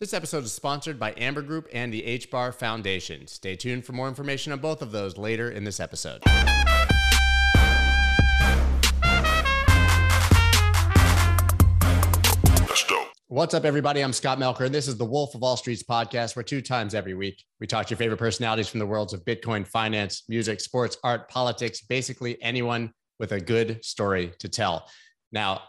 This episode is sponsored by Amber Group and the HBAR Foundation. Stay tuned for more information on both of those later in this episode. What's up, everybody? I'm Scott Melker, and this is the Wolf of All Streets podcast, where two times every week we talk to your favorite personalities from the worlds of Bitcoin, finance, music, sports, art, politics, basically anyone with a good story to tell. Now,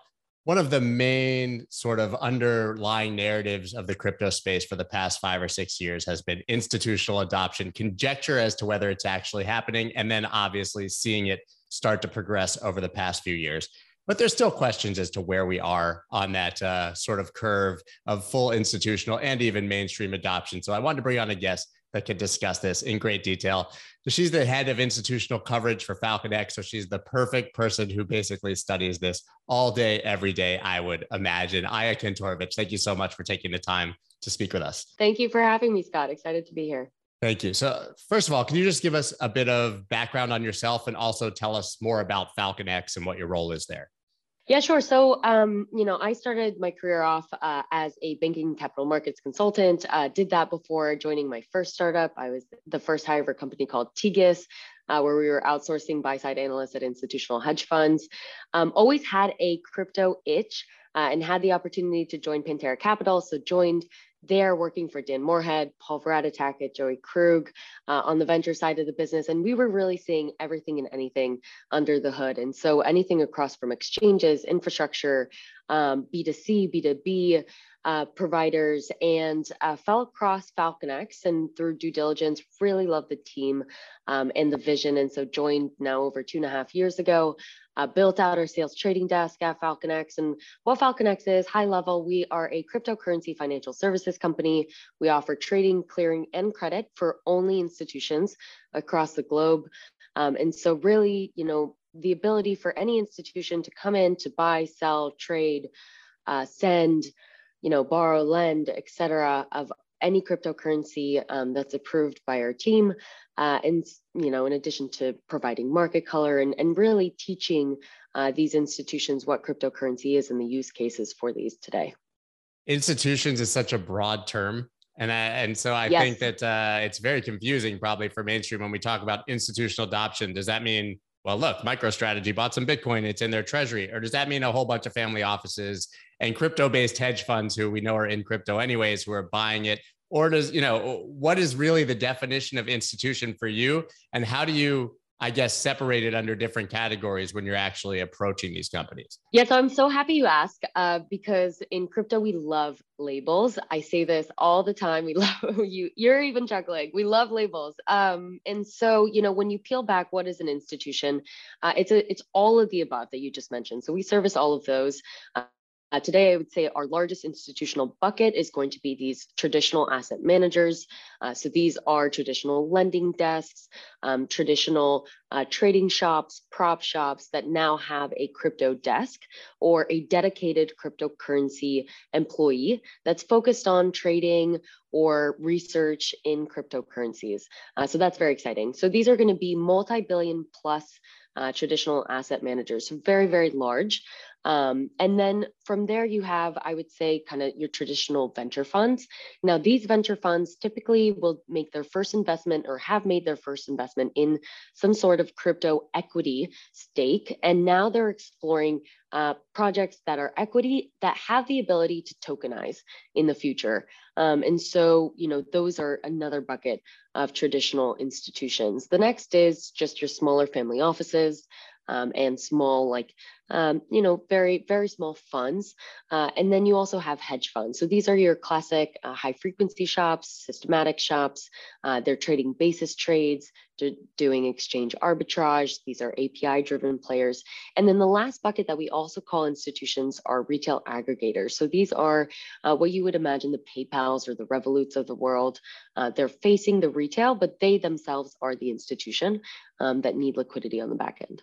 one of the main sort of underlying narratives of the crypto space for the past five or six years has been institutional adoption, conjecture as to whether it's actually happening, and then obviously seeing it start to progress over the past few years. But there's still questions as to where we are on that uh, sort of curve of full institutional and even mainstream adoption. So I wanted to bring on a guest that can discuss this in great detail. So she's the head of institutional coverage for FalconX. So she's the perfect person who basically studies this all day, every day, I would imagine. Aya Kantorovich, thank you so much for taking the time to speak with us. Thank you for having me, Scott. Excited to be here. Thank you. So, first of all, can you just give us a bit of background on yourself and also tell us more about FalconX and what your role is there? Yeah, sure. So, um, you know, I started my career off uh, as a banking capital markets consultant. Uh, did that before joining my first startup. I was the first hire for a company called Tegus, uh, where we were outsourcing buy side analysts at institutional hedge funds. Um, always had a crypto itch. Uh, and had the opportunity to join Pantera Capital. So joined there working for Dan Morehead, Paul Veradittakit, Joey Krug uh, on the venture side of the business. And we were really seeing everything and anything under the hood. And so anything across from exchanges, infrastructure, um, B2C, B2B, uh, providers and uh, fell across FalconX and through due diligence, really loved the team um, and the vision. And so joined now over two and a half years ago, uh, built out our sales trading desk at FalconX. And what FalconX is, high level, we are a cryptocurrency financial services company. We offer trading, clearing, and credit for only institutions across the globe. Um, and so really, you know, the ability for any institution to come in to buy, sell, trade, uh, send, you know, borrow, lend, et cetera, of any cryptocurrency um, that's approved by our team. Uh, and, you know, in addition to providing market color and, and really teaching uh, these institutions what cryptocurrency is and the use cases for these today. Institutions is such a broad term. And, I, and so I yes. think that uh, it's very confusing probably for mainstream when we talk about institutional adoption. Does that mean well, look, MicroStrategy bought some Bitcoin, it's in their treasury. Or does that mean a whole bunch of family offices and crypto based hedge funds who we know are in crypto anyways, who are buying it? Or does, you know, what is really the definition of institution for you? And how do you I guess, separated under different categories when you're actually approaching these companies? Yeah, so I'm so happy you ask uh, because in crypto we love labels. I say this all the time. We love you. You're even chuckling. We love labels. Um, and so you know when you peel back, what is an institution? Uh, it's a it's all of the above that you just mentioned. So we service all of those. Uh, uh, today, I would say our largest institutional bucket is going to be these traditional asset managers. Uh, so these are traditional lending desks, um, traditional uh, trading shops, prop shops that now have a crypto desk or a dedicated cryptocurrency employee that's focused on trading or research in cryptocurrencies. Uh, so that's very exciting. So these are going to be multi-billion plus uh, traditional asset managers, so very, very large. Um, and then from there, you have, I would say, kind of your traditional venture funds. Now, these venture funds typically will make their first investment or have made their first investment in some sort of crypto equity stake. And now they're exploring uh, projects that are equity that have the ability to tokenize in the future. Um, and so, you know, those are another bucket of traditional institutions. The next is just your smaller family offices um, and small, like, um, you know, very, very small funds. Uh, and then you also have hedge funds. So these are your classic uh, high frequency shops, systematic shops. Uh, they're trading basis trades, doing exchange arbitrage. These are API driven players. And then the last bucket that we also call institutions are retail aggregators. So these are uh, what you would imagine the PayPals or the Revoluts of the world. Uh, they're facing the retail, but they themselves are the institution um, that need liquidity on the back end.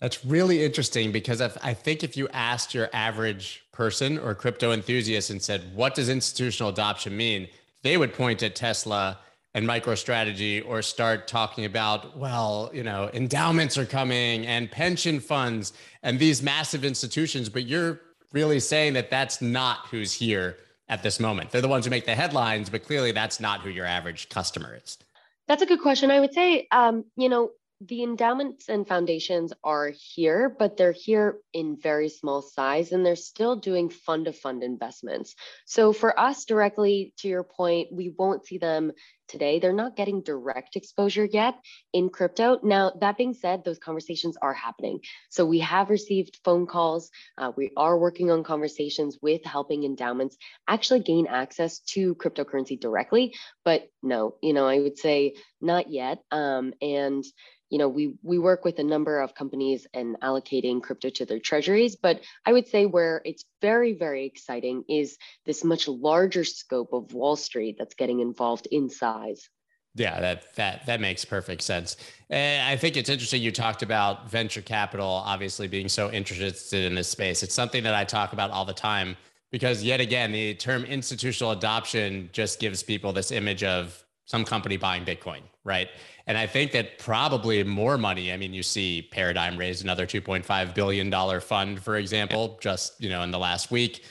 That's really interesting because if, I think if you asked your average person or crypto enthusiast and said, what does institutional adoption mean? They would point at Tesla and MicroStrategy or start talking about, well, you know, endowments are coming and pension funds and these massive institutions. But you're really saying that that's not who's here at this moment? They're the ones who make the headlines, but clearly that's not who your average customer is. That's a good question. I would say, um, you know, the endowments and foundations are here, but they're here in very small size and they're still doing fund to fund investments. So for us directly to your point, we won't see them today. They're not getting direct exposure yet in crypto. Now, that being said, those conversations are happening. So we have received phone calls. Uh, we are working on conversations with helping endowments actually gain access to cryptocurrency directly. But no, you know, I would say not yet. Um, and you know we we work with a number of companies and allocating crypto to their treasuries but i would say where it's very very exciting is this much larger scope of wall street that's getting involved in size yeah that that that makes perfect sense and i think it's interesting you talked about venture capital obviously being so interested in this space it's something that i talk about all the time because yet again the term institutional adoption just gives people this image of some company buying bitcoin right and I think that probably more money. I mean, you see Paradigm raised another $2.5 billion fund, for example, just you know in the last week.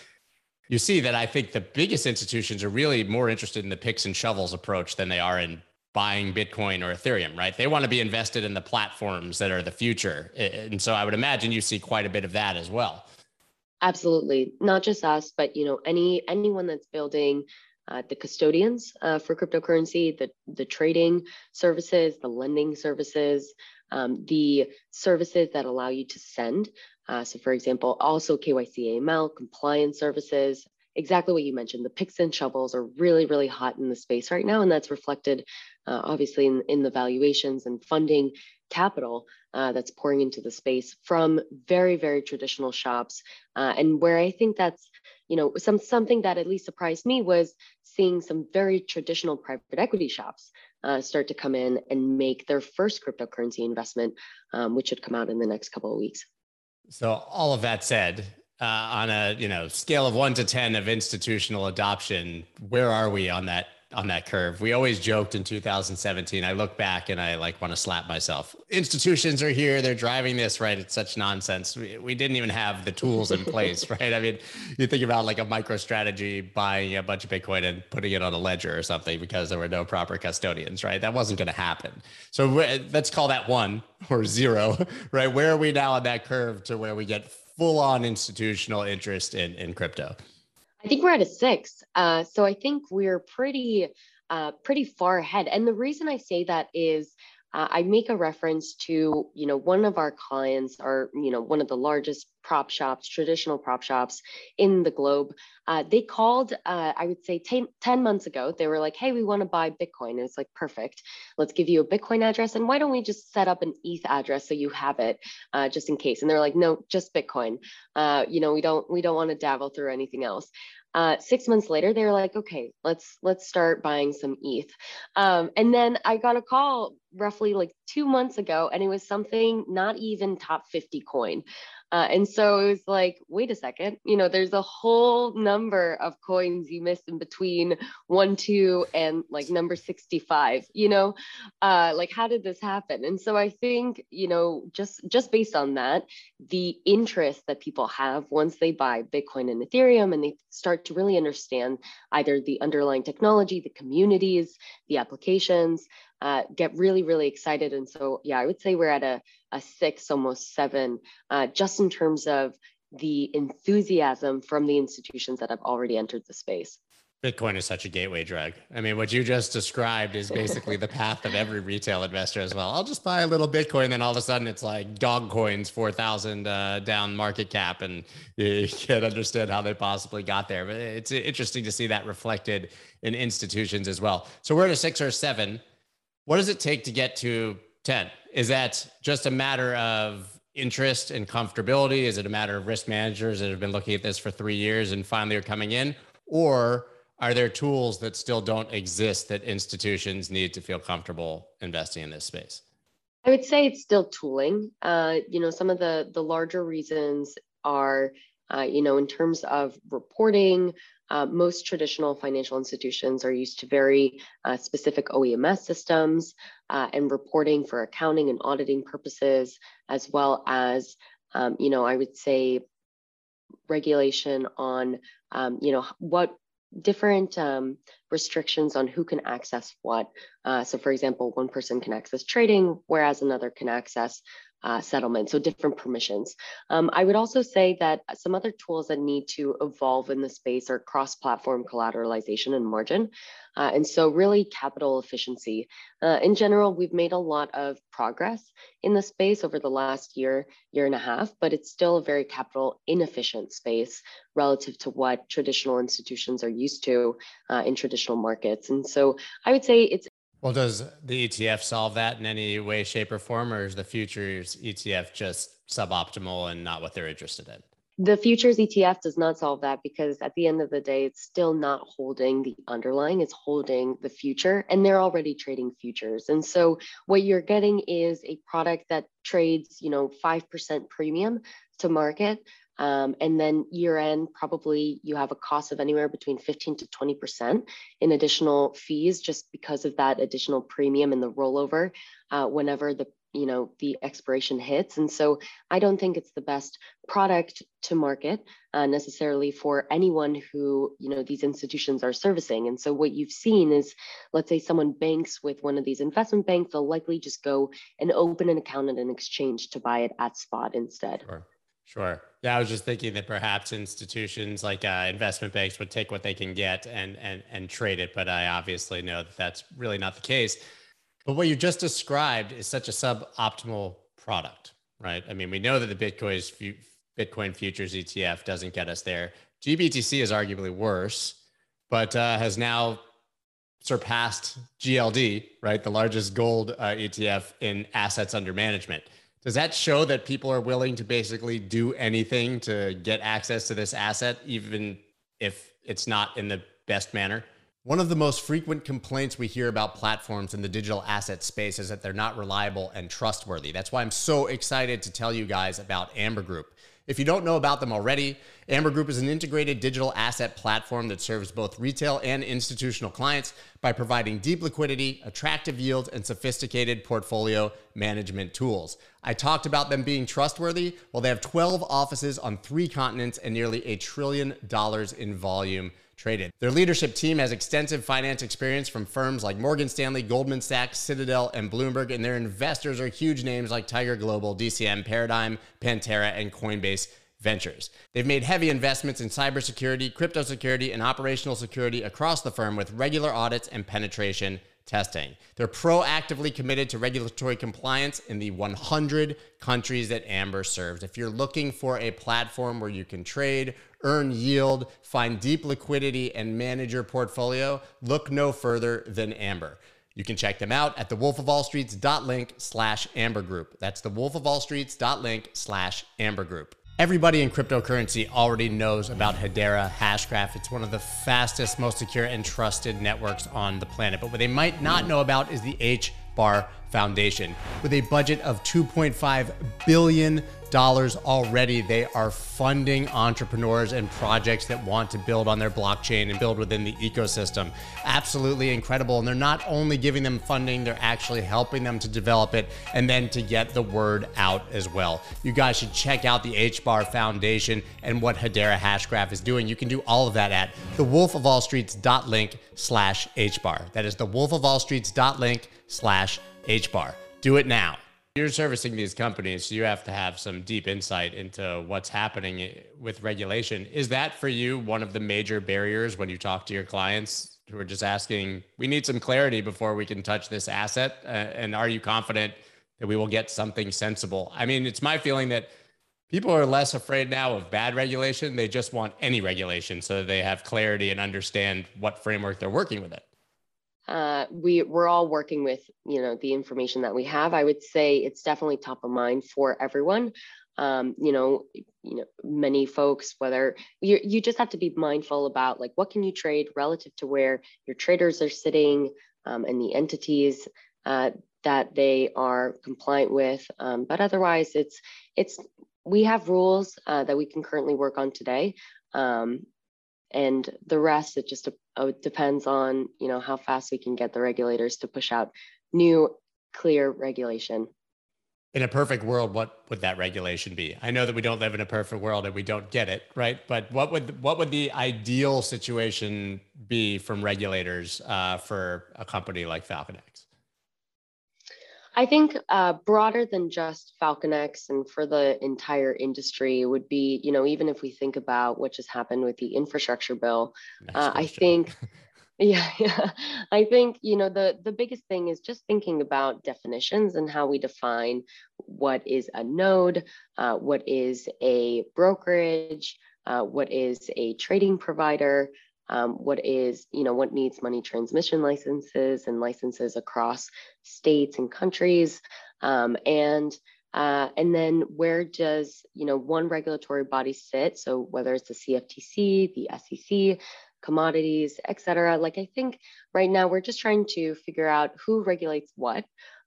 You see that I think the biggest institutions are really more interested in the picks and shovels approach than they are in buying Bitcoin or Ethereum, right? They want to be invested in the platforms that are the future. And so I would imagine you see quite a bit of that as well. Absolutely. Not just us, but you know, any anyone that's building uh, the custodians uh, for cryptocurrency, the, the trading services, the lending services, um, the services that allow you to send. Uh, so, for example, also KYC AML, compliance services, exactly what you mentioned. The picks and shovels are really, really hot in the space right now, and that's reflected uh, obviously in, in the valuations and funding capital uh, that's pouring into the space from very, very traditional shops. Uh, and where I think that's you know, some something that at least surprised me was seeing some very traditional private equity shops uh, start to come in and make their first cryptocurrency investment, um, which should come out in the next couple of weeks. So, all of that said, uh, on a you know scale of one to ten of institutional adoption, where are we on that on that curve. We always joked in 2017. I look back and I like want to slap myself. Institutions are here. They're driving this, right? It's such nonsense. We, we didn't even have the tools in place, right? I mean, you think about like a MicroStrategy buying a bunch of Bitcoin and putting it on a ledger or something because there were no proper custodians, right? That wasn't going to happen. So let's call that one or zero, right? Where are we now on that curve to where we get full on institutional interest in, in crypto? I think we're at a six. Uh, so I think we're pretty, uh, pretty far ahead. And the reason I say that is uh, I make a reference to, you know, one of our clients are, you know, one of the largest prop shops, traditional prop shops in the globe. Uh, they called, uh, I would say 10, 10, months ago, they were like, hey, we want to buy Bitcoin. And it's like, perfect. Let's give you a Bitcoin address. And why don't we just set up an ETH address so you have it uh, just in case? And they're like, no, just Bitcoin. Uh, you know, we don't, we don't want to dabble through anything else. Uh, six months later, they were like, okay, let's let's start buying some ETH. Um, and then I got a call roughly like two months ago, and it was something not even top 50 coin. Uh, and so it was like, wait a second, you know, there's a whole number of coins you miss in between one, two, and like number 65, you know, uh, like how did this happen? And so I think, you know, just just based on that, the interest that people have once they buy Bitcoin and Ethereum and they start to really understand either the underlying technology, the communities, the applications, uh, get really, really excited. And so, yeah, I would say we're at a, a six, almost seven, uh, just in terms of the enthusiasm from the institutions that have already entered the space. Bitcoin is such a gateway drug. I mean, what you just described is basically the path of every retail investor as well. I'll just buy a little Bitcoin, and then all of a sudden it's like dog coins, 4,000 uh, down market cap, and you can't understand how they possibly got there. But it's interesting to see that reflected in institutions as well. So we're at a six or seven. What does it take to get to 10? Is that just a matter of interest and comfortability? Is it a matter of risk managers that have been looking at this for three years and finally are coming in? Or are there tools that still don't exist that institutions need to feel comfortable investing in this space? I would say it's still tooling. Uh, you know, some of the the larger reasons are, uh, you know, in terms of reporting, uh, most traditional financial institutions are used to very uh, specific OEMS systems uh, and reporting for accounting and auditing purposes, as well as, um, you know, I would say regulation on, um, you know, what different um, restrictions on who can access what. Uh, so, for example, one person can access trading, whereas another can access uh, settlement, so different permissions. Um, I would also say that some other tools that need to evolve in the space are cross-platform collateralization and margin. Uh, and so really capital efficiency. Uh, in general, we've made a lot of progress in the space over the last year, year and a half, but it's still a very capital inefficient space relative to what traditional institutions are used to uh, in traditional markets. And so I would say it's well, does the ETF solve that in any way, shape, or form, or is the futures ETF just suboptimal and not what they're interested in? The futures ETF does not solve that because at the end of the day, it's still not holding the underlying, it's holding the future, and they're already trading futures. And so what you're getting is a product that trades, you know, 5% premium to market um, and then year end, probably you have a cost of anywhere between 15 to 20% in additional fees just because of that additional premium and the rollover uh, whenever the you know the expiration hits. And so i don't think it's the best product to market uh, necessarily for anyone who you know these institutions are servicing. And so what you've seen is let's say someone banks with one of these investment banks they'll likely just go and open an account at an exchange to buy it at spot instead. Sure. Sure. Yeah, I was just thinking that perhaps institutions like uh, investment banks would take what they can get and and and trade it, but I obviously know that that's really not the case. But what you just described is such a suboptimal product, right? I mean, we know that the Bitcoin's Bitcoin futures ETF doesn't get us there. GBTC is arguably worse, but uh, has now surpassed GLD, right, the largest gold uh, ETF in assets under management. Does that show that people are willing to basically do anything to get access to this asset, even if it's not in the best manner? One of the most frequent complaints we hear about platforms in the digital asset space is that they're not reliable and trustworthy. That's why I'm so excited to tell you guys about Amber Group. If you don't know about them already, Amber Group is an integrated digital asset platform that serves both retail and institutional clients by providing deep liquidity, attractive yields, and sophisticated portfolio management tools. I talked about them being trustworthy. Well, they have 12 offices on three continents and nearly a trillion dollars in volume traded. Their leadership team has extensive finance experience from firms like Morgan Stanley, Goldman Sachs, Citadel, and Bloomberg, and their investors are huge names like Tiger Global, DCM, Paradigm, Pantera, and Coinbase Ventures. They've made heavy investments in cybersecurity, crypto security, and operational security across the firm with regular audits and penetration testing. They're proactively committed to regulatory compliance in the 100 countries that Amber serves. If you're looking for a platform where you can trade, earn yield, find deep liquidity, and manage your portfolio, look no further than Amber. You can check them out at thewolfofallstreets.link slash Amber Group. That's thewolfofallstreets.link slash Amber Group. Everybody in cryptocurrency already knows about Hedera Hashgraph. It's one of the fastest, most secure, and trusted networks on the planet. But what they might not know about is the H bar Foundation. With a budget of $2.5 billion already, they are funding entrepreneurs and projects that want to build on their blockchain and build within the ecosystem. Absolutely incredible. And they're not only giving them funding, they're actually helping them to develop it and then to get the word out as well. You guys should check out the HBAR Foundation and what Hedera Hashgraph is doing. You can do all of that at thewolfofallstreets.link slash HBAR. That is thewolfofallstreets.link slash HBAR. Do it now. You're servicing these companies, so you have to have some deep insight into what's happening with regulation. Is that for you one of the major barriers when you talk to your clients who are just asking, we need some clarity before we can touch this asset? Uh, and are you confident that we will get something sensible? I mean, it's my feeling that people are less afraid now of bad regulation. They just want any regulation so they have clarity and understand what framework they're working with it uh, we we're all working with you know the information that we have. I would say it's definitely top of mind for everyone. Um, you know, you know, many folks, whether you you just have to be mindful about like what can you trade relative to where your traders are sitting um, and the entities uh, that they are compliant with. Um, but otherwise, it's it's we have rules uh, that we can currently work on today. Um, and the rest it just uh, depends on you know how fast we can get the regulators to push out new clear regulation in a perfect world, what would that regulation be? I know that we don't live in a perfect world and we don't get it, right? But what would what would the ideal situation be from regulators uh, for a company like FalconX? I think uh, broader than just FalconX and for the entire industry would be, you know, even if we think about what just happened with the infrastructure bill, uh, I think Yeah, yeah. I think you know the the biggest thing is just thinking about definitions and how we define what is a node, uh, what is a brokerage, uh, what is a trading provider, um, what is you know what needs money transmission licenses and licenses across states and countries, um, and uh, and then where does you know one regulatory body sit? So whether it's the CFTC, the SEC, commodities, et cetera. Like I think right now we're just trying to figure out who regulates what.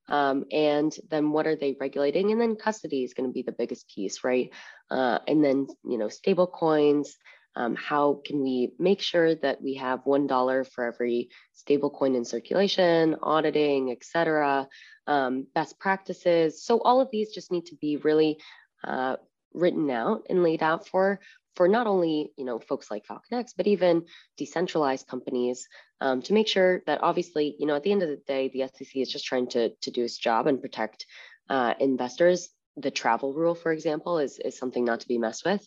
Um, and then what are they regulating? And then custody is going to be the biggest piece, right? Uh, and then, you know, stable coins, um, how can we make sure that we have $1 for every stable coin in circulation, auditing, et cetera, um, best practices. So all of these just need to be really uh, written out and laid out for for not only you know folks like FalconX, but even decentralized companies um, to make sure that obviously you know at the end of the day the SEC is just trying to to do its job and protect uh, investors. The travel rule, for example, is is something not to be messed with.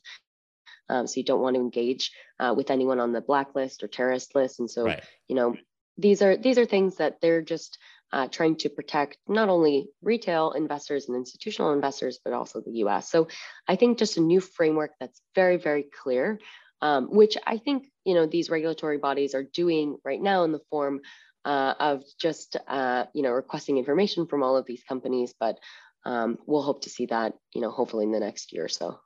Um, so you don't want to engage uh, with anyone on the blacklist or terrorist list, and so right. you know these are these are things that they're just uh, trying to protect not only retail investors and institutional investors, but also the US. So I think just a new framework that's very, very clear, um, which I think you know these regulatory bodies are doing right now in the form uh, of just uh, you know requesting information from all of these companies. But um, we'll hope to see that you know hopefully in the next year or so.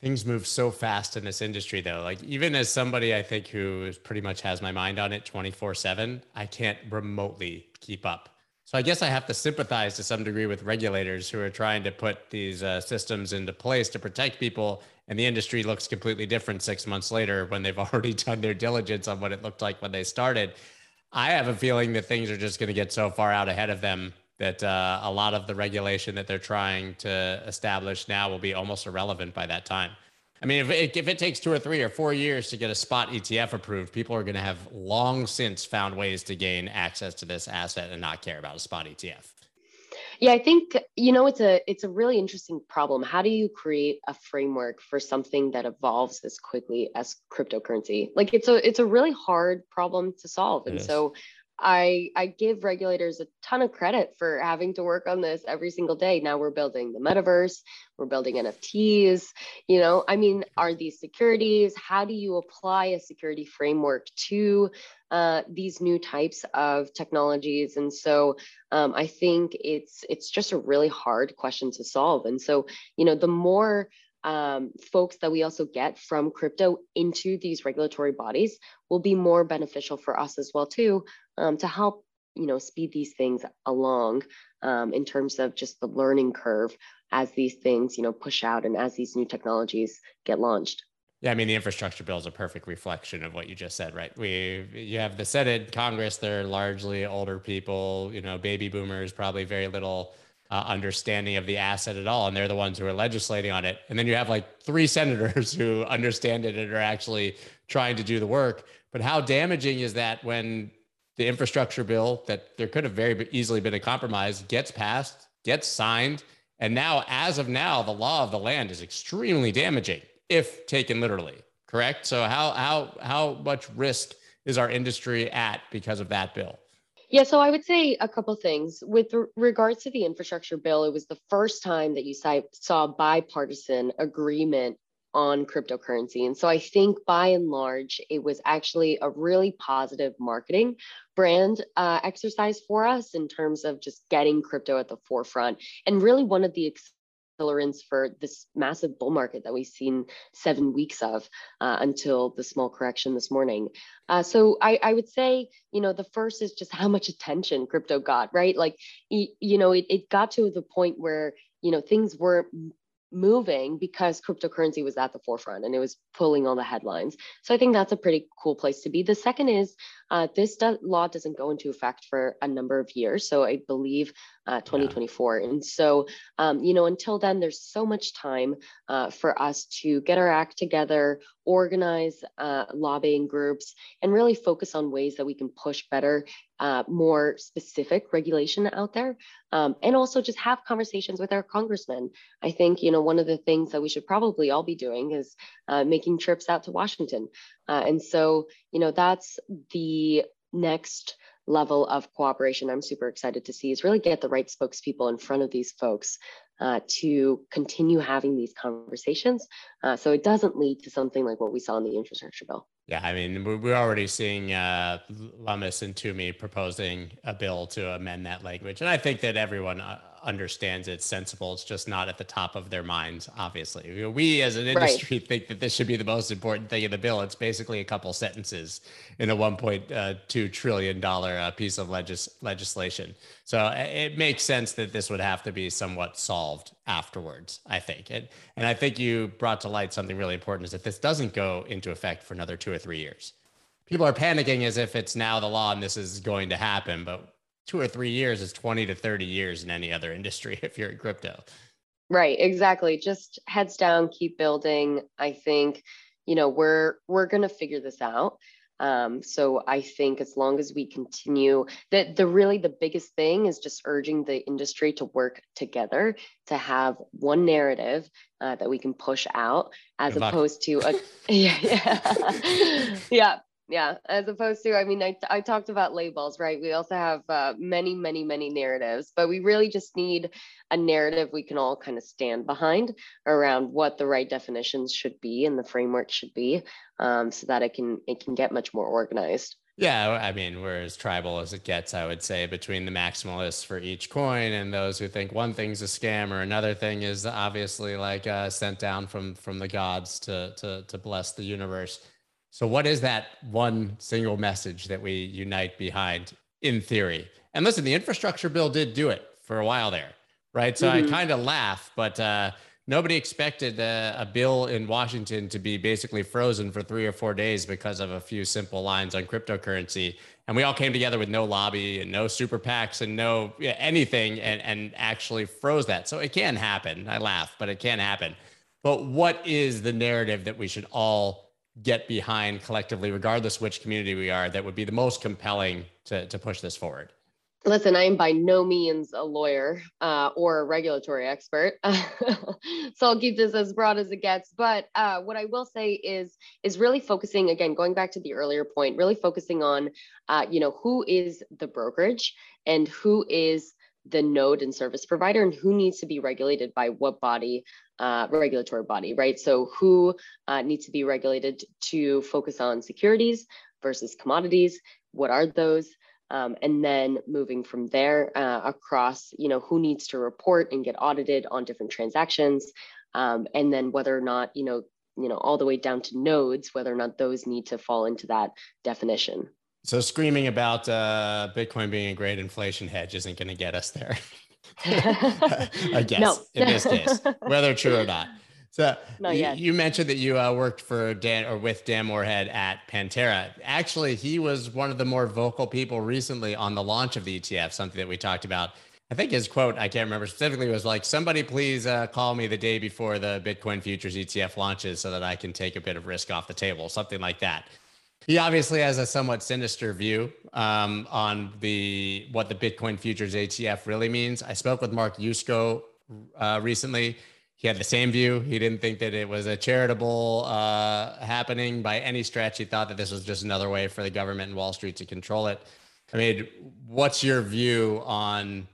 Things move so fast in this industry, though. Like, even as somebody I think who pretty much has my mind on it 24 7, I can't remotely keep up. So, I guess I have to sympathize to some degree with regulators who are trying to put these uh, systems into place to protect people. And the industry looks completely different six months later when they've already done their diligence on what it looked like when they started. I have a feeling that things are just going to get so far out ahead of them that uh, a lot of the regulation that they're trying to establish now will be almost irrelevant by that time. I mean, if it, if it takes two or three or four years to get a spot ETF approved, people are going to have long since found ways to gain access to this asset and not care about a spot ETF. Yeah, I think you know it's a it's a really interesting problem. How do you create a framework for something that evolves as quickly as cryptocurrency? Like it's a it's a really hard problem to solve. And so I I give regulators a ton of credit for having to work on this every single day. Now we're building the metaverse, we're building NFTs. You know, I mean, are these securities? How do you apply a security framework to uh, these new types of technologies? And so um, I think it's it's just a really hard question to solve. And so you know, the more um, folks that we also get from crypto into these regulatory bodies will be more beneficial for us as well too um, to help you know speed these things along um, in terms of just the learning curve as these things you know push out and as these new technologies get launched yeah, I mean the infrastructure bill is a perfect reflection of what you just said, right? We you have the Senate, Congress, they're largely older people, you know, baby boomers, probably very little uh, understanding of the asset at all, and they're the ones who are legislating on it. And then you have like three senators who understand it and are actually trying to do the work. But how damaging is that when the infrastructure bill that there could have very easily been a compromise gets passed, gets signed, and now, as of now, the law of the land is extremely damaging if taken literally. Correct. So how how how much risk is our industry at because of that bill? Yeah, so I would say a couple things. With regards to the infrastructure bill, it was the first time that you saw bipartisan agreement on cryptocurrency. And so I think by and large, it was actually a really positive marketing brand uh, exercise for us in terms of just getting crypto at the forefront. And really one of the accelerants for this massive bull market that we've seen seven weeks of uh, until the small correction this morning. Uh, so I, I, would say, you know, the first is just how much attention crypto got, right? Like, you know, it, it got to the point where, you know, things were moving because cryptocurrency was at the forefront and it was pulling all the headlines. So I think that's a pretty cool place to be. The second is uh, this do- law doesn't go into effect for a number of years. So I believe uh, 2024. Yeah. And so, um, you know, until then, there's so much time uh, for us to get our act together, organize uh, lobbying groups, and really focus on ways that we can push better, uh, more specific regulation out there. Um, and also just have conversations with our congressmen. I think, you know, one of the things that we should probably all be doing is uh, making trips out to Washington. Uh, and so, you know, that's the next level of cooperation I'm super excited to see is really get the right spokespeople in front of these folks uh, to continue having these conversations uh, so it doesn't lead to something like what we saw in the infrastructure bill. Yeah, I mean, we're already seeing uh, Lummis and Toomey proposing a bill to amend that language. And I think that everyone uh, understands it's sensible. It's just not at the top of their minds, obviously. We as an industry right. think that this should be the most important thing in the bill. It's basically a couple sentences in a $1.2 trillion uh, piece of legis- legislation. So uh, it makes sense that this would have to be somewhat solved afterwards, I think. And, and I think you brought to light something really important is that this doesn't go into effect for another two or three years. People are panicking as if it's now the law and this is going to happen, but two or three years is 20 to 30 years in any other industry if you're in crypto. Right, exactly. Just heads down, keep building. I think, you know, we're we're gonna figure this out. Um, so I think as long as we continue, that the really the biggest thing is just urging the industry to work together to have one narrative uh, that we can push out, as Good opposed luck. to a yeah yeah yeah yeah as opposed to i mean I, I talked about labels right we also have uh, many many many narratives but we really just need a narrative we can all kind of stand behind around what the right definitions should be and the framework should be um, so that it can it can get much more organized yeah, I mean, we're as tribal as it gets, I would say, between the maximalists for each coin and those who think one thing's a scam or another thing is obviously like uh, sent down from from the gods to to to bless the universe. So, what is that one single message that we unite behind in theory? And listen, the infrastructure bill did do it for a while there, right? So mm-hmm. I kind of laugh, but uh, nobody expected a, a, bill in Washington to be basically frozen for three or four days because of a few simple lines on cryptocurrency. And we all came together with no lobby and no super PACs and no yeah, anything and, and actually froze that. So it can happen. I laugh, but it can happen. But what is the narrative that we should all get behind collectively, regardless which community we are, that would be the most compelling to, to push this forward? Listen, I am by no means a lawyer uh, or a regulatory expert, so I'll keep this as broad as it gets. But uh, what I will say is is really focusing again, going back to the earlier point, really focusing on, uh, you know, who is the brokerage and who is the node and service provider and who needs to be regulated by what body uh, regulatory body right? So who uh, needs to be regulated to focus on securities versus commodities? What are those? Um, and then moving from there uh, across you know who needs to report and get audited on different transactions um, and then whether or not you know you know all the way down to nodes whether or not those need to fall into that definition. So screaming about uh, Bitcoin being a great inflation hedge isn't going to get us there. I guess no. in this case, whether true or not. So you, you, mentioned that you uh, worked for Dan or with Dan Morehead at Pantera. Actually, he was one of the more vocal people recently on the launch of the ETF. Something that we talked about. I think his quote, I can't remember specifically, was like, "Somebody please uh, call me the day before the Bitcoin futures ETF launches, so that I can take a bit of risk off the table." Something like that he obviously has a somewhat sinister view um, on the what the Bitcoin futures ETF really means. I spoke with Mark Yusko uh, recently. He had the same view. He didn't think that it was a charitable uh, happening by any stretch. He thought that this was just another way for the government and Wall Street to control it. I mean, what's your view on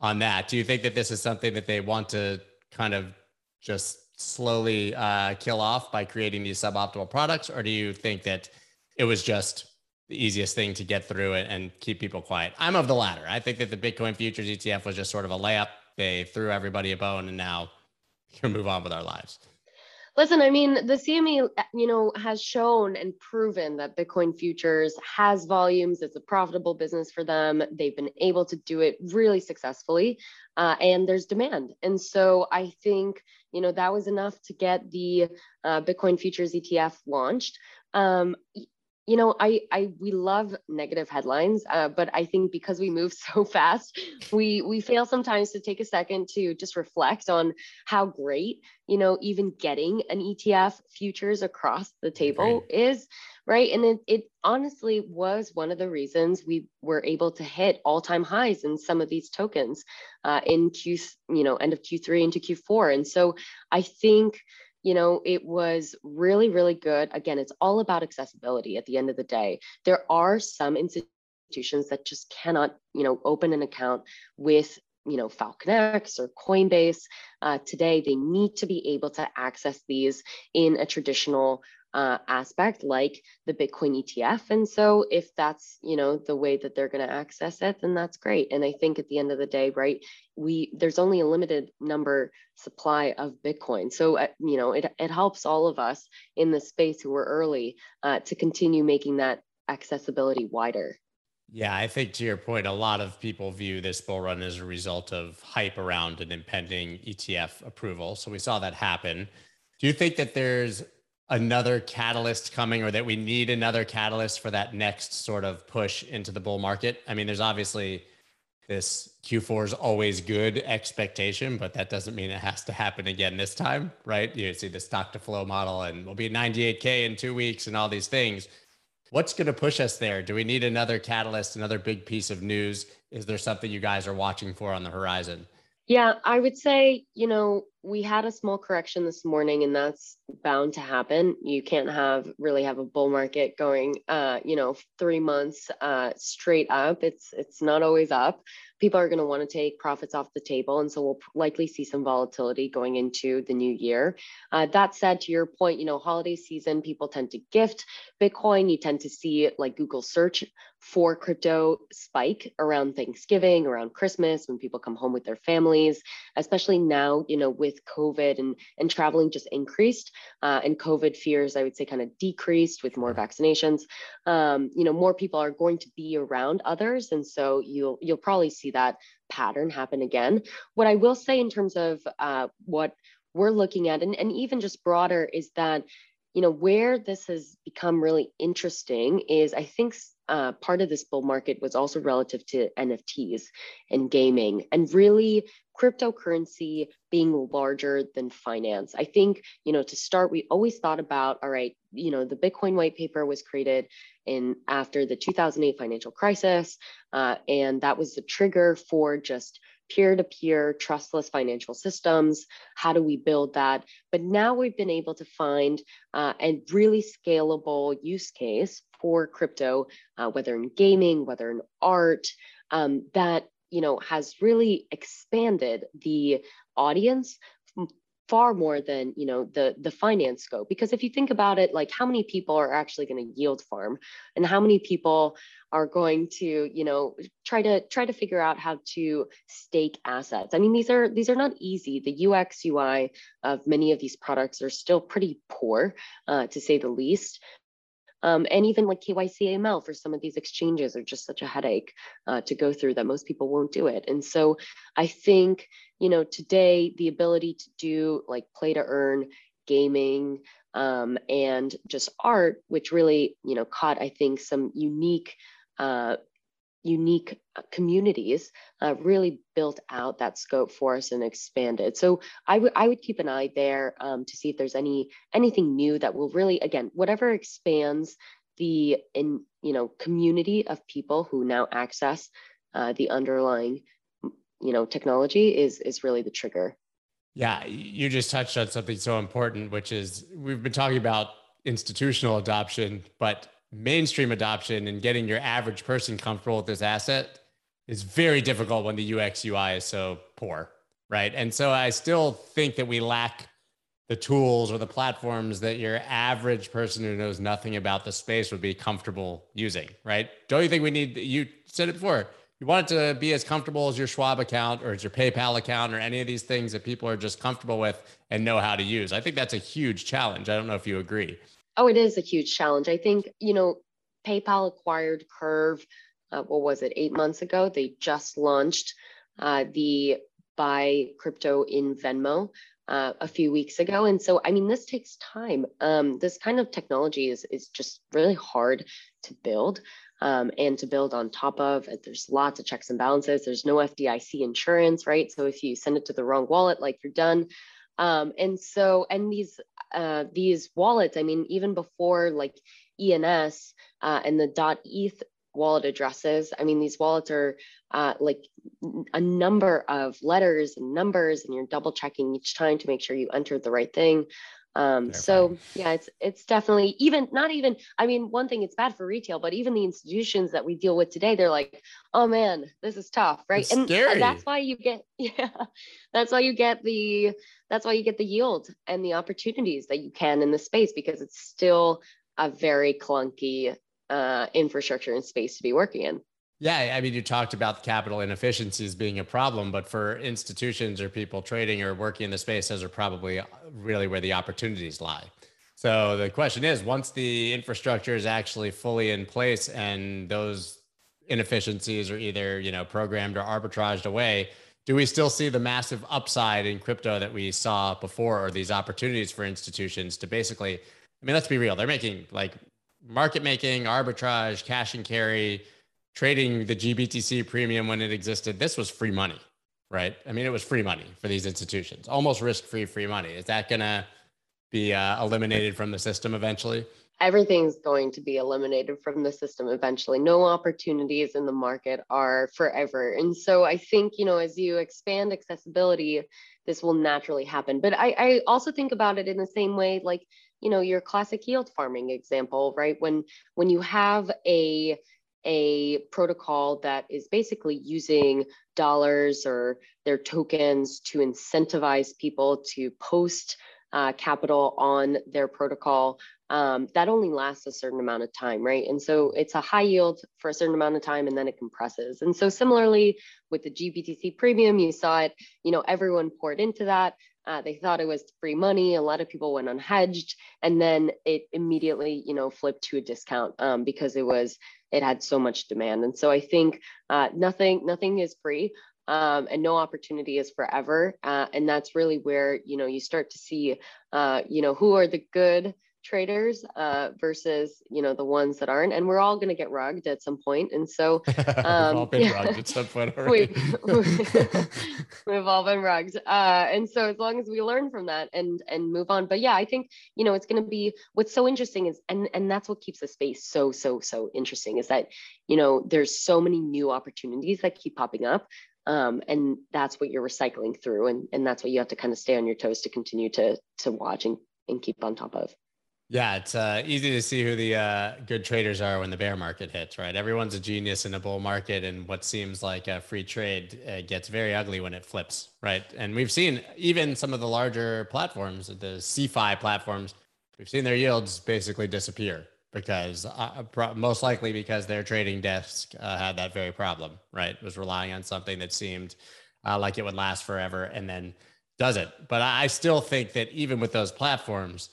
on that? Do you think that this is something that they want to kind of just slowly uh, kill off by creating these suboptimal products, or do you think that it was just the easiest thing to get through it and keep people quiet. I'm of the latter. I think that the Bitcoin futures ETF was just sort of a layup. They threw everybody a bone and now we can move on with our lives. Listen, I mean, the CME, you know, has shown and proven that Bitcoin futures has volumes. It's a profitable business for them. They've been able to do it really successfully, uh, and there's demand. And so I think, you know, that was enough to get the uh, Bitcoin futures ETF launched. Um, you know, I, I, we love negative headlines, uh, but I think because we move so fast, we, we fail sometimes to take a second to just reflect on how great, you know, even getting an ETF futures across the table okay. is, right? And it, it honestly was one of the reasons we were able to hit all-time highs in some of these tokens uh, in Q, you know, end of Q3 into Q4. And so I think, you know it was really really good. Again it's all about accessibility at the end of the day. There are some institutions that just cannot you know open an account with you know falconx or coinbase. Uh, today they need to be able to access these in a traditional uh, aspect like the Bitcoin ETF. And so if that's, you know, the way that they're going to access it, then that's great. And I think at the end of the day, right, we there's only a limited number supply of Bitcoin. So, uh, you know, it, it helps all of us in the space who were early uh, to continue making that accessibility wider. Yeah, I think to your point, a lot of people view this bull run as a result of hype around an impending ETF approval. So we saw that happen. Do you think that there's another catalyst coming or that we need another catalyst for that next sort of push into the bull market? I mean, there's obviously this Q4 is always good expectation, but that doesn't mean it has to happen again this time, right? You see the stock to flow model and we'll be 98K in two weeks and all these things. What's going to push us there? Do we need another catalyst, another big piece of news? Is there something you guys are watching for on the horizon? Yeah, I would say, you know, we had a small correction this morning and that's bound to happen. You can't have really have a bull market going uh, you know, 3 months uh straight up. It's it's not always up. People are going to want to take profits off the table and so we'll likely see some volatility going into the new year. Uh, that said to your point, you know, holiday season people tend to gift Bitcoin. You tend to see like Google search for crypto spike around Thanksgiving, around Christmas when people come home with their families, especially now, you know, with COVID and, and traveling just increased uh, and COVID fears, I would say, kind of decreased with more vaccinations. Um, you know, more people are going to be around others. And so you'll, you'll probably see that pattern happen again. What I will say in terms of uh, what we're looking at, and, and even just broader, is that you know where this has become really interesting is i think uh, part of this bull market was also relative to nfts and gaming and really cryptocurrency being larger than finance i think you know to start we always thought about all right you know the bitcoin white paper was created in after the 2008 financial crisis uh, and that was the trigger for just peer to peer, trustless financial systems. How do we build that? But now we've been able to find uh, a really scalable use case for crypto, uh, whether in gaming, whether in art, um, that you know has really expanded the audience far more than you know the the finance scope. Because if you think about it like how many people are actually going to yield farm? And how many people are going to you know try to try to figure out how to stake assets? I mean these are these are not easy. The ux ui of many of these products are still pretty poor uh, to say the least um, and even like KYC AML for some of these exchanges are just such a headache uh, to go through that most people won't do it. And so I think, you know, today the ability to do like play to earn gaming um, and just art, which really, you know, caught, I think, some unique uh, unique uh, communities uh, really built out that scope for us and expanded. So I would I would keep an eye there um, to see if there's any anything new that will really again whatever expands the in you know community of people who now access uh, the underlying you know technology is is really the trigger. Yeah, you just touched on something so important, which is we've been talking about institutional adoption, but mainstream adoption and getting your average person comfortable with this asset is very difficult when the UX UI is so poor, right? And so I still think that we lack the tools or the platforms that your average person who knows nothing about the space would be comfortable using, right? Don't you think we need you said it before? You want it to be as comfortable as your Schwab account or as your PayPal account or any of these things that people are just comfortable with and know how to use. I think that's a huge challenge. I don't know if you agree. Oh, it is a huge challenge. I think, you know, PayPal acquired Curv, uh, what was it, eight months ago? They just launched uh, the buy crypto in Venmo. uh, a few weeks ago. And so, I mean, this takes time. Um, this kind of technology is, is just really hard to build um, and to build on top of. There's lots of checks and balances. There's no FDIC insurance, right? So if you send it to the wrong wallet, like you're done. Um, and so, and these uh, these wallets, I mean, even before like ENS uh, and the .eth wallet addresses. I mean, these wallets are uh, like a number of letters and numbers, and you're double checking each time to make sure you entered the right thing. Um, so yeah, it's it's definitely even not even. I mean, one thing it's bad for retail, but even the institutions that we deal with today, they're like, oh man, this is tough, right? It's and scary. that's why you get yeah, that's why you get the that's why you get the yield and the opportunities that you can in the space because it's still a very clunky uh, infrastructure and space to be working in. Yeah, I mean, you talked about capital inefficiencies being a problem, but for institutions or people trading or working in the space, those are probably uh, really where the opportunities lie. So the question is, once the infrastructure is actually fully in place and those inefficiencies are either you know programmed or arbitraged away, do we still see the massive upside in crypto that we saw before, or these opportunities for institutions to basically? I mean, let's be real; they're making like market making, arbitrage, cash and carry, trading the GBTC premium when it existed. This was free money, right? I mean, it was free money for these institutions, almost risk free, free money. Is that going to be uh, eliminated from the system eventually? Everything's going to be eliminated from the system eventually. No opportunities in the market are forever. And so I think, you know, as you expand accessibility, this will naturally happen. But I, I also think about it in the same way, like you know your classic yield farming example right when when you have a a protocol that is basically using dollars or their tokens to incentivize people to post uh, capital on their protocol um, that only lasts a certain amount of time right? And so it's a high yield for a certain amount of time and then it compresses. And so similarly with the gbtc premium you saw it you know everyone poured into that uh, they thought it was free money. A lot of people went unhedged, and then it immediately, you know, flipped to a discount um, because it was it had so much demand. And so I think uh, nothing nothing is free, um, and no opportunity is forever. Uh, and that's really where you know you start to see, uh, you know, who are the good traders uh, versus you know the ones that aren't and we're all going to get rugged at some point and so um, we've all been rugged at some point we've, we've all been rugged uh, and so as long as we learn from that and and move on. But yeah i think you know it's going to be what's so interesting is and and that's what keeps the space so so so interesting is that you know there's so many new opportunities that keep popping up um, and that's what you're recycling through and, and that's what you have to kind of stay on your toes to continue to to watch and, and keep on top of yeah, it's uh, easy to see who the uh, good traders are when the bear market hits, right? Everyone's a genius in a bull market, and what seems like a free trade uh, gets very ugly when it flips, right? And we've seen even some of the larger platforms, the CeFi platforms, we've seen their yields basically disappear because uh, most likely because their trading desk uh, had that very problem, right? It was relying on something that seemed uh, like it would last forever and then does it. But I still think that even with those platforms,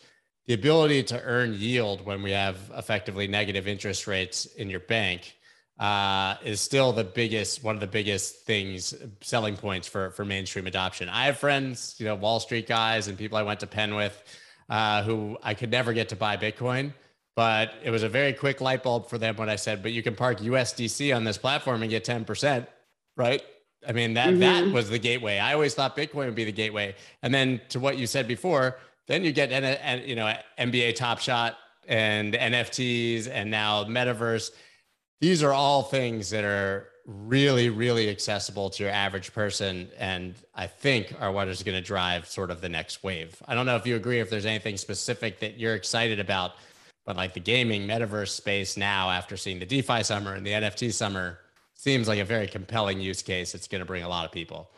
the ability to earn yield when we have effectively negative interest rates in your bank uh, is still the biggest one of the biggest things selling points for for mainstream adoption. I have friends, you know, Wall Street guys and people I went to Penn with, uh, who I could never get to buy Bitcoin, but it was a very quick light bulb for them when I said, "But you can park USDC on this platform and get ten percent, right?" I mean that mm-hmm. that was the gateway. I always thought Bitcoin would be the gateway, and then to what you said before then you get and you know NBA Top Shot and NFTs and now metaverse. These are all things that are really, really accessible to your average person, and I think are what is going to drive sort of the next wave. I don't know if you agree. If there's anything specific that you're excited about, but like the gaming metaverse space now, after seeing the DeFi summer and the NFT summer, seems like a very compelling use case. It's going to bring a lot of people.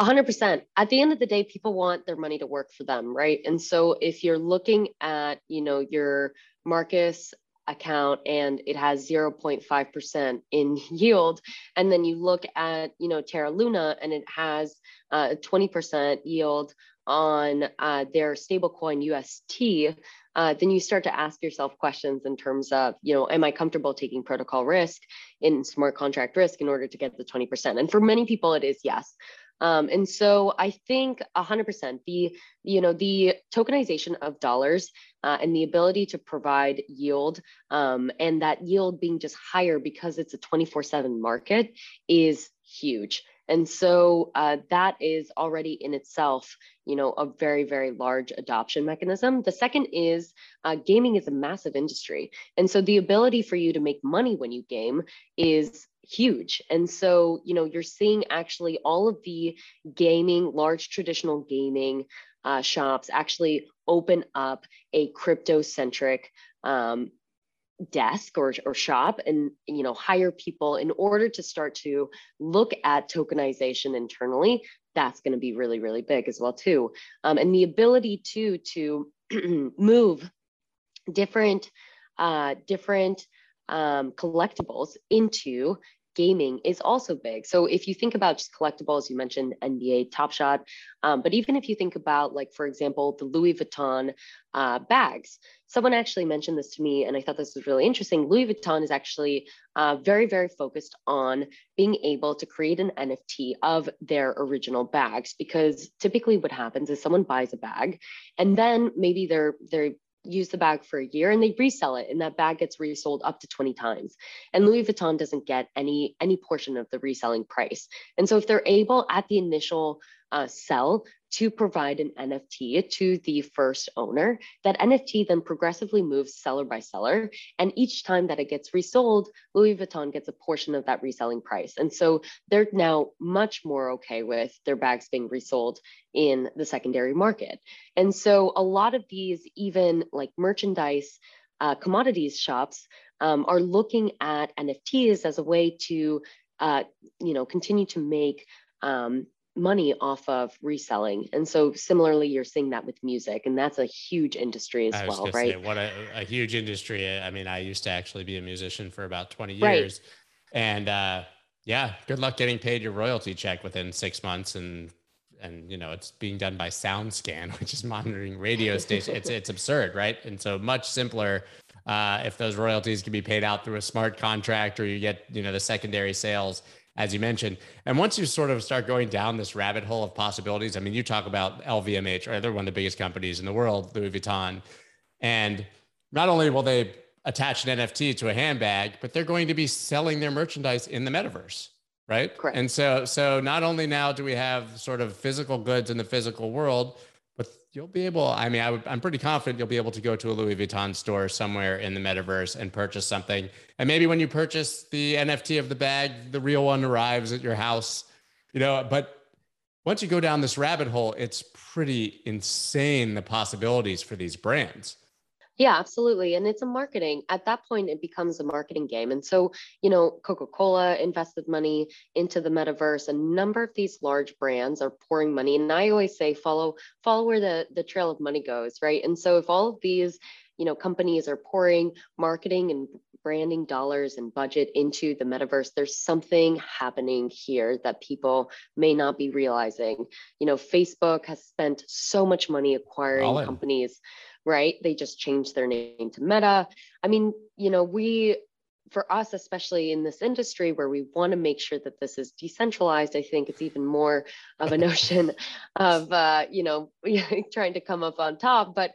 100% at the end of the day people want their money to work for them right and so if you're looking at you know your marcus account and it has 0.5% in yield and then you look at you know terra luna and it has uh, 20% yield on uh, their stablecoin ust uh, then you start to ask yourself questions in terms of, you know, am I comfortable taking protocol risk in smart contract risk in order to get the 20%? And for many people, it is yes. Um, and so I think 100% the you know the tokenization of dollars uh, and the ability to provide yield um, and that yield being just higher because it's a 24/7 market is huge. And so uh, that is already in itself, you know, a very, very large adoption mechanism. The second is uh, gaming is a massive industry. And so the ability for you to make money when you game is huge. And so, you know, you're seeing actually all of the gaming, large traditional gaming uh, shops actually open up a crypto centric um, desk or, or shop and you know hire people in order to start to look at tokenization internally that's going to be really really big as well too um, and the ability to to move different uh, different um, collectibles into gaming is also big. So if you think about just collectibles, you mentioned NBA Top Shot, um, but even if you think about like, for example, the Louis Vuitton uh, bags, someone actually mentioned this to me and I thought this was really interesting. Louis Vuitton is actually uh, very, very focused on being able to create an NFT of their original bags because typically what happens is someone buys a bag and then maybe they're, they're use the bag for a year and they resell it and that bag gets resold up to 20 times. And louis vuitton doesn't get any any portion of the reselling price. And so if they're able at the initial uh, sell to provide an NFT to the first owner. That NFT then progressively moves seller by seller. And each time that it gets resold, Louis Vuitton gets a portion of that reselling price. And so they're now much more okay with their bags being resold in the secondary market. And so a lot of these, even like merchandise, uh, commodities shops um, are looking at NFTs as a way to, uh, you know, continue to make um, money off of reselling. And so similarly, you're seeing that with music, and that's a huge industry as well, right? Say, what a, a, huge industry. I mean, I used to actually be a musician for about 20 years. Right. And uh, yeah, good luck getting paid your royalty check within six months. And and you know, it's being done by SoundScan, which is monitoring radio stations. it's it's absurd, right? And so much simpler uh, if those royalties can be paid out through a smart contract or you get, you know, the secondary sales as you mentioned. And once you sort of start going down this rabbit hole of possibilities, I mean, you talk about LVMH, right? They're one of the biggest companies in the world, Louis Vuitton. And not only will they attach an NFT to a handbag, but they're going to be selling their merchandise in the metaverse, right? Correct. And so, so not only now do we have sort of physical goods in the physical world, you'll be able i mean I am pretty confident you'll be able to go to a louis vuitton store somewhere in the metaverse and purchase something. And maybe when you purchase the nft of the bag the real one arrives at your house you know but once you go down this rabbit hole it's pretty insane the possibilities for these brands yeah, absolutely. And it's a marketing. At that point, it becomes a marketing game. And so, you know, Coca Cola invested money into the metaverse. A number of these large brands are pouring money. And I always say, follow follow where the, the trail of money goes, right? And so, if all of these, you know, companies are pouring marketing and branding dollars and budget into the metaverse there's something happening here that people may not be realizing you know facebook has spent so much money acquiring companies right? They just changed their name to Meta. I mean, you know, we, for us, especially in this industry where we want to make sure that this is decentralized, I think it's even more of a notion of, uh, you know, trying to come up on top. But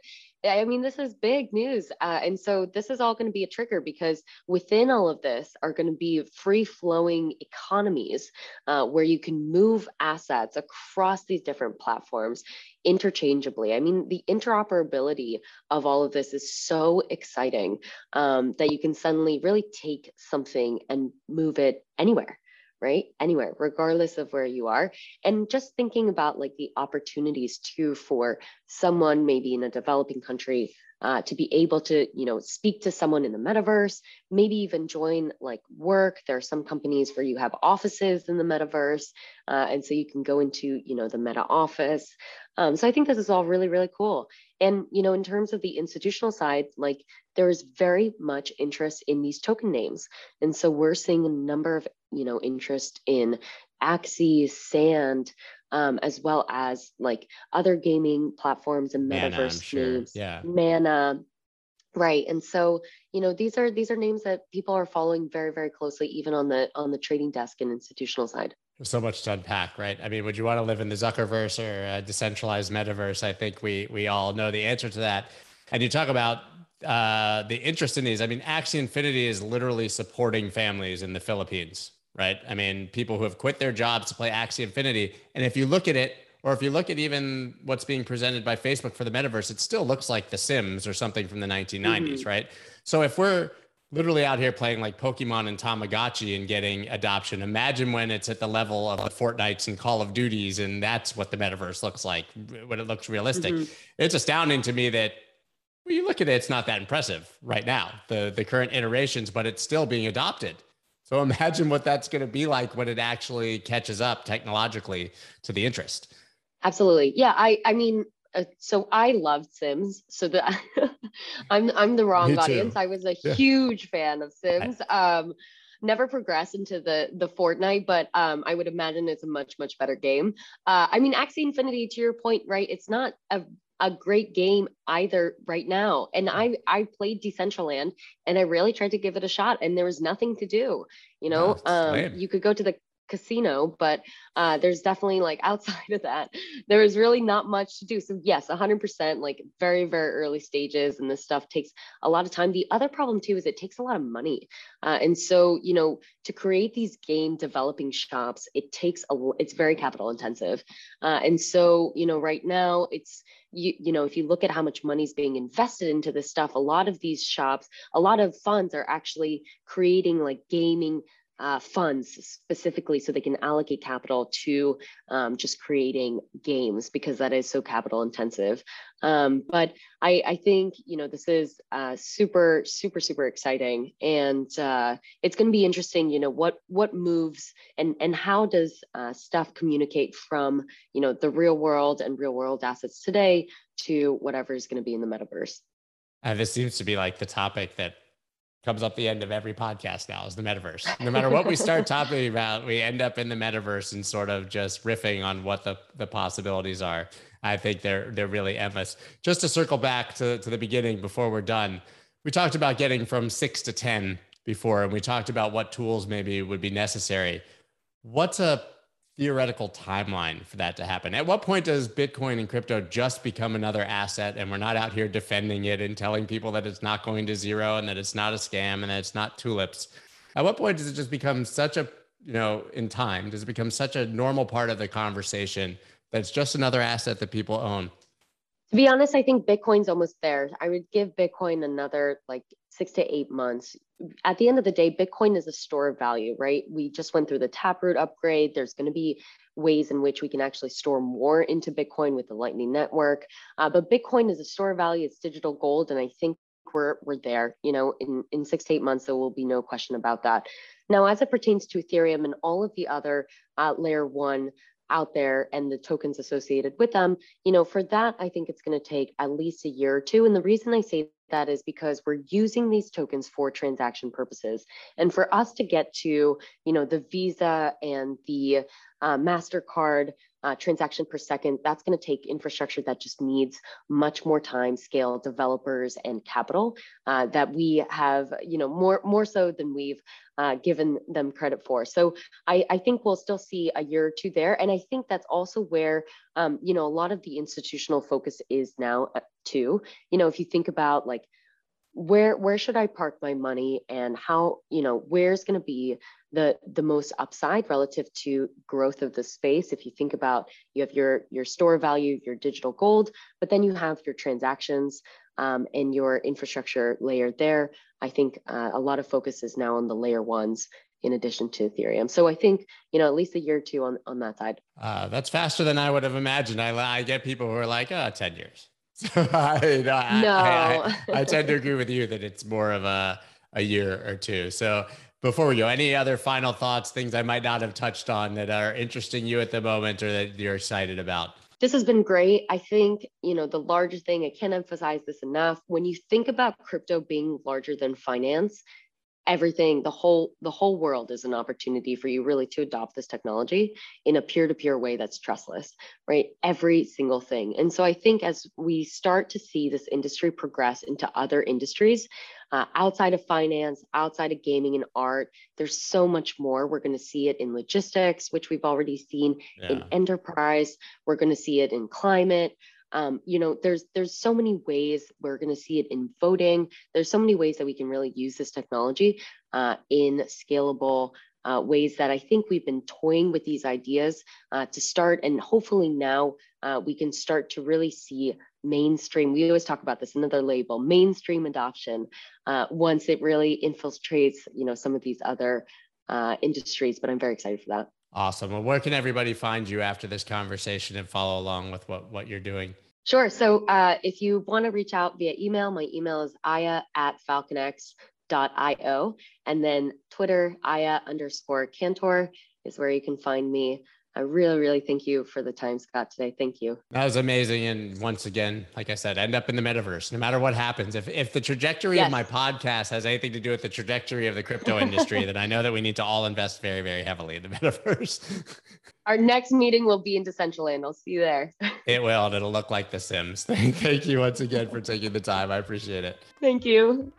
I mean, this is big news. Uh, and so this is all going to be a trigger because within all of this are going to be free flowing economies uh, where you can move assets across these different platforms interchangeably. I mean, the interoperability of all of this is so exciting um, that you can suddenly really take something and move it anywhere right? Anywhere, regardless of where you are. And just thinking about like the opportunities too for someone maybe in a developing country uh, to be able to, you know, speak to someone in the metaverse, maybe even join like work. There are some companies where you have offices in the metaverse. Uh, and so you can go into, you know, the meta office. Um, so I think this is all really, really cool. And, you know, in terms of the institutional side, like there is very much interest in these token names. And so we're seeing a number of, you know, interest in Axie, Sand, um, as well as like other gaming platforms and metaverse sure. names. Yeah. Mana. Right. And so, you know, these are these are names that people are following very, very closely, even on the on the trading desk and institutional side. There's so much to unpack, right? I mean, would you want to live in the Zuckerverse or a decentralized metaverse? I think we we all know the answer to that. And you talk about uh, the interest in these. I mean, Axie Infinity is literally supporting families in the Philippines, right? I mean, people who have quit their jobs to play Axie Infinity. And if you look at it, or if you look at even what's being presented by Facebook for the metaverse, it still looks like The Sims or something from the 1990s, mm-hmm. right? So if we're literally out here playing like Pokemon and Tamagotchi and getting adoption, imagine when it's at the level of the Fortnites and Call of Duties, and that's what the metaverse looks like when it looks realistic. Mm-hmm. It's astounding to me that when you look at it, it's not that impressive right now, the the current iterations, but it's still being adopted. So imagine what that's going to be like when it actually catches up technologically to the interest. Absolutely. Yeah, I I mean uh, so I loved Sims. So that I'm I'm the wrong audience. I was a yeah. huge fan of Sims. Um never progressed into the the Fortnite, but um, I would imagine it's a much much better game. Uh, I mean, Axie Infinity, to your point, right? It's not a a great game either right now. And I I played Decentraland and I really tried to give it a shot and there was nothing to do. You know, um, you could go to the casino, but uh, there's definitely like outside of that, there is really not much to do. So yes, 100% like very very early stages, and this stuff takes a lot of time. The other problem too is it takes a lot of money, uh, and so you know to create these game developing shops, it takes a it's very capital intensive, uh, and so you know right now it's you, you know if you look at how much money is being invested into this stuff a lot of these shops a lot of funds are actually creating like gaming uh, funds specifically so they can allocate capital to um, just creating games because that is so capital intensive. Um, but I, I, think you know this is uh, super super super exciting, and uh, it's going to be interesting. You know what what moves and and how does uh, stuff communicate from you know the real world and real world assets today to whatever is going to be in the metaverse. Uh, this seems to be like the topic that comes up the end of every podcast now is the metaverse. No matter what we start talking about, we end up in the metaverse and sort of just riffing on what the, the possibilities are. I think they're they're really endless. Just to circle back to, to the beginning before we're done, we talked about getting from six to 10 before, and we talked about what tools maybe would be necessary. What's a theoretical timeline for that to happen? At what point does Bitcoin and crypto just become another asset and we're not out here defending it and telling people that it's not going to zero and that it's not a scam and that it's not tulips? At what point does it just become such a, you know, in time, does it become such a normal part of the conversation that it's just another asset that people own? To be honest, I think Bitcoin's almost there. I would give Bitcoin another like six to eight months. At the end of the day, Bitcoin is a store of value, right? We just went through the Taproot upgrade. There's going to be ways in which we can actually store more into Bitcoin with the Lightning Network. Uh, but Bitcoin is a store of value. It's digital gold, and I think we're we're there. You know, in in six to eight months, there will be no question about that. Now, as it pertains to Ethereum and all of the other uh, layer one out there and the tokens associated with them, you know, for that, I think it's going to take at least a year or two. And the reason I say that is because we're using these tokens for transaction purposes. And for us to get to, you know, the Visa and the uh, MasterCard uh, transaction per second, that's going to take infrastructure that just needs much more time, scale, developers, and capital uh, that we have, you know, more more so than we've uh, given them credit for. So I, I, think we'll still see a year or two there, and I think that's also where, um, you know, a lot of the institutional focus is now uh, too. You know, if you think about like where where should I park my money and how you know where's going to be the the most upside relative to growth of the space if you think about you have your your store value your digital gold but then you have your transactions um, and your infrastructure layer there I think uh, a lot of focus is now on the layer ones in addition to Ethereum. So I think, you know, at least a year or two on, on that side. Uh, that's faster than I would have imagined. I, I get people who are like, oh, 10 years. So I, no, I, I, I, tend to agree with you that it's more of a, a year or two. So before we go, any other final thoughts, things I might not have touched on that are interesting you at the moment or that you're excited about? This has been great. I think, you know, the larger thing, I can't emphasize this enough. When you think about crypto being larger than finance, everything the whole the whole world is an opportunity for you really to adopt this technology in a peer-to-peer way that's trustless right every single thing and so i think as we start to see this industry progress into other industries uh, outside of finance, outside of gaming and art. There's so much more. We're going to see it in logistics, which we've already seen yeah. in enterprise. We're going to see it in climate. Um, you know, there's there's so many ways we're going to see it in voting. There's so many ways that we can really use this technology uh, in scalable uh, ways that I think we've been toying with these ideas uh, to start, and hopefully now uh, we can start to really see mainstream. We always talk about this another label, mainstream adoption, uh, once it really infiltrates, you know, some of these other uh, industries. But I'm very excited for that. Awesome. Well, where can everybody find you after this conversation and follow along with what what you're doing? Sure. So uh, if you want to reach out via email, my email is aya at falconx io. And then Twitter, Aya underscore Cantor is where you can find me. I really, really thank you for the time, Scott, today. Thank you. That was amazing. And once again, like I said, end up in the metaverse, no matter what happens. If, if the trajectory yes. of my podcast has anything to do with the trajectory of the crypto industry, then I know that we need to all invest very, very heavily in the metaverse. Our next meeting will be in Decentraland. I'll see you there. it will, and it'll look like The Sims. Thank you once again for taking the time. I appreciate it. Thank you.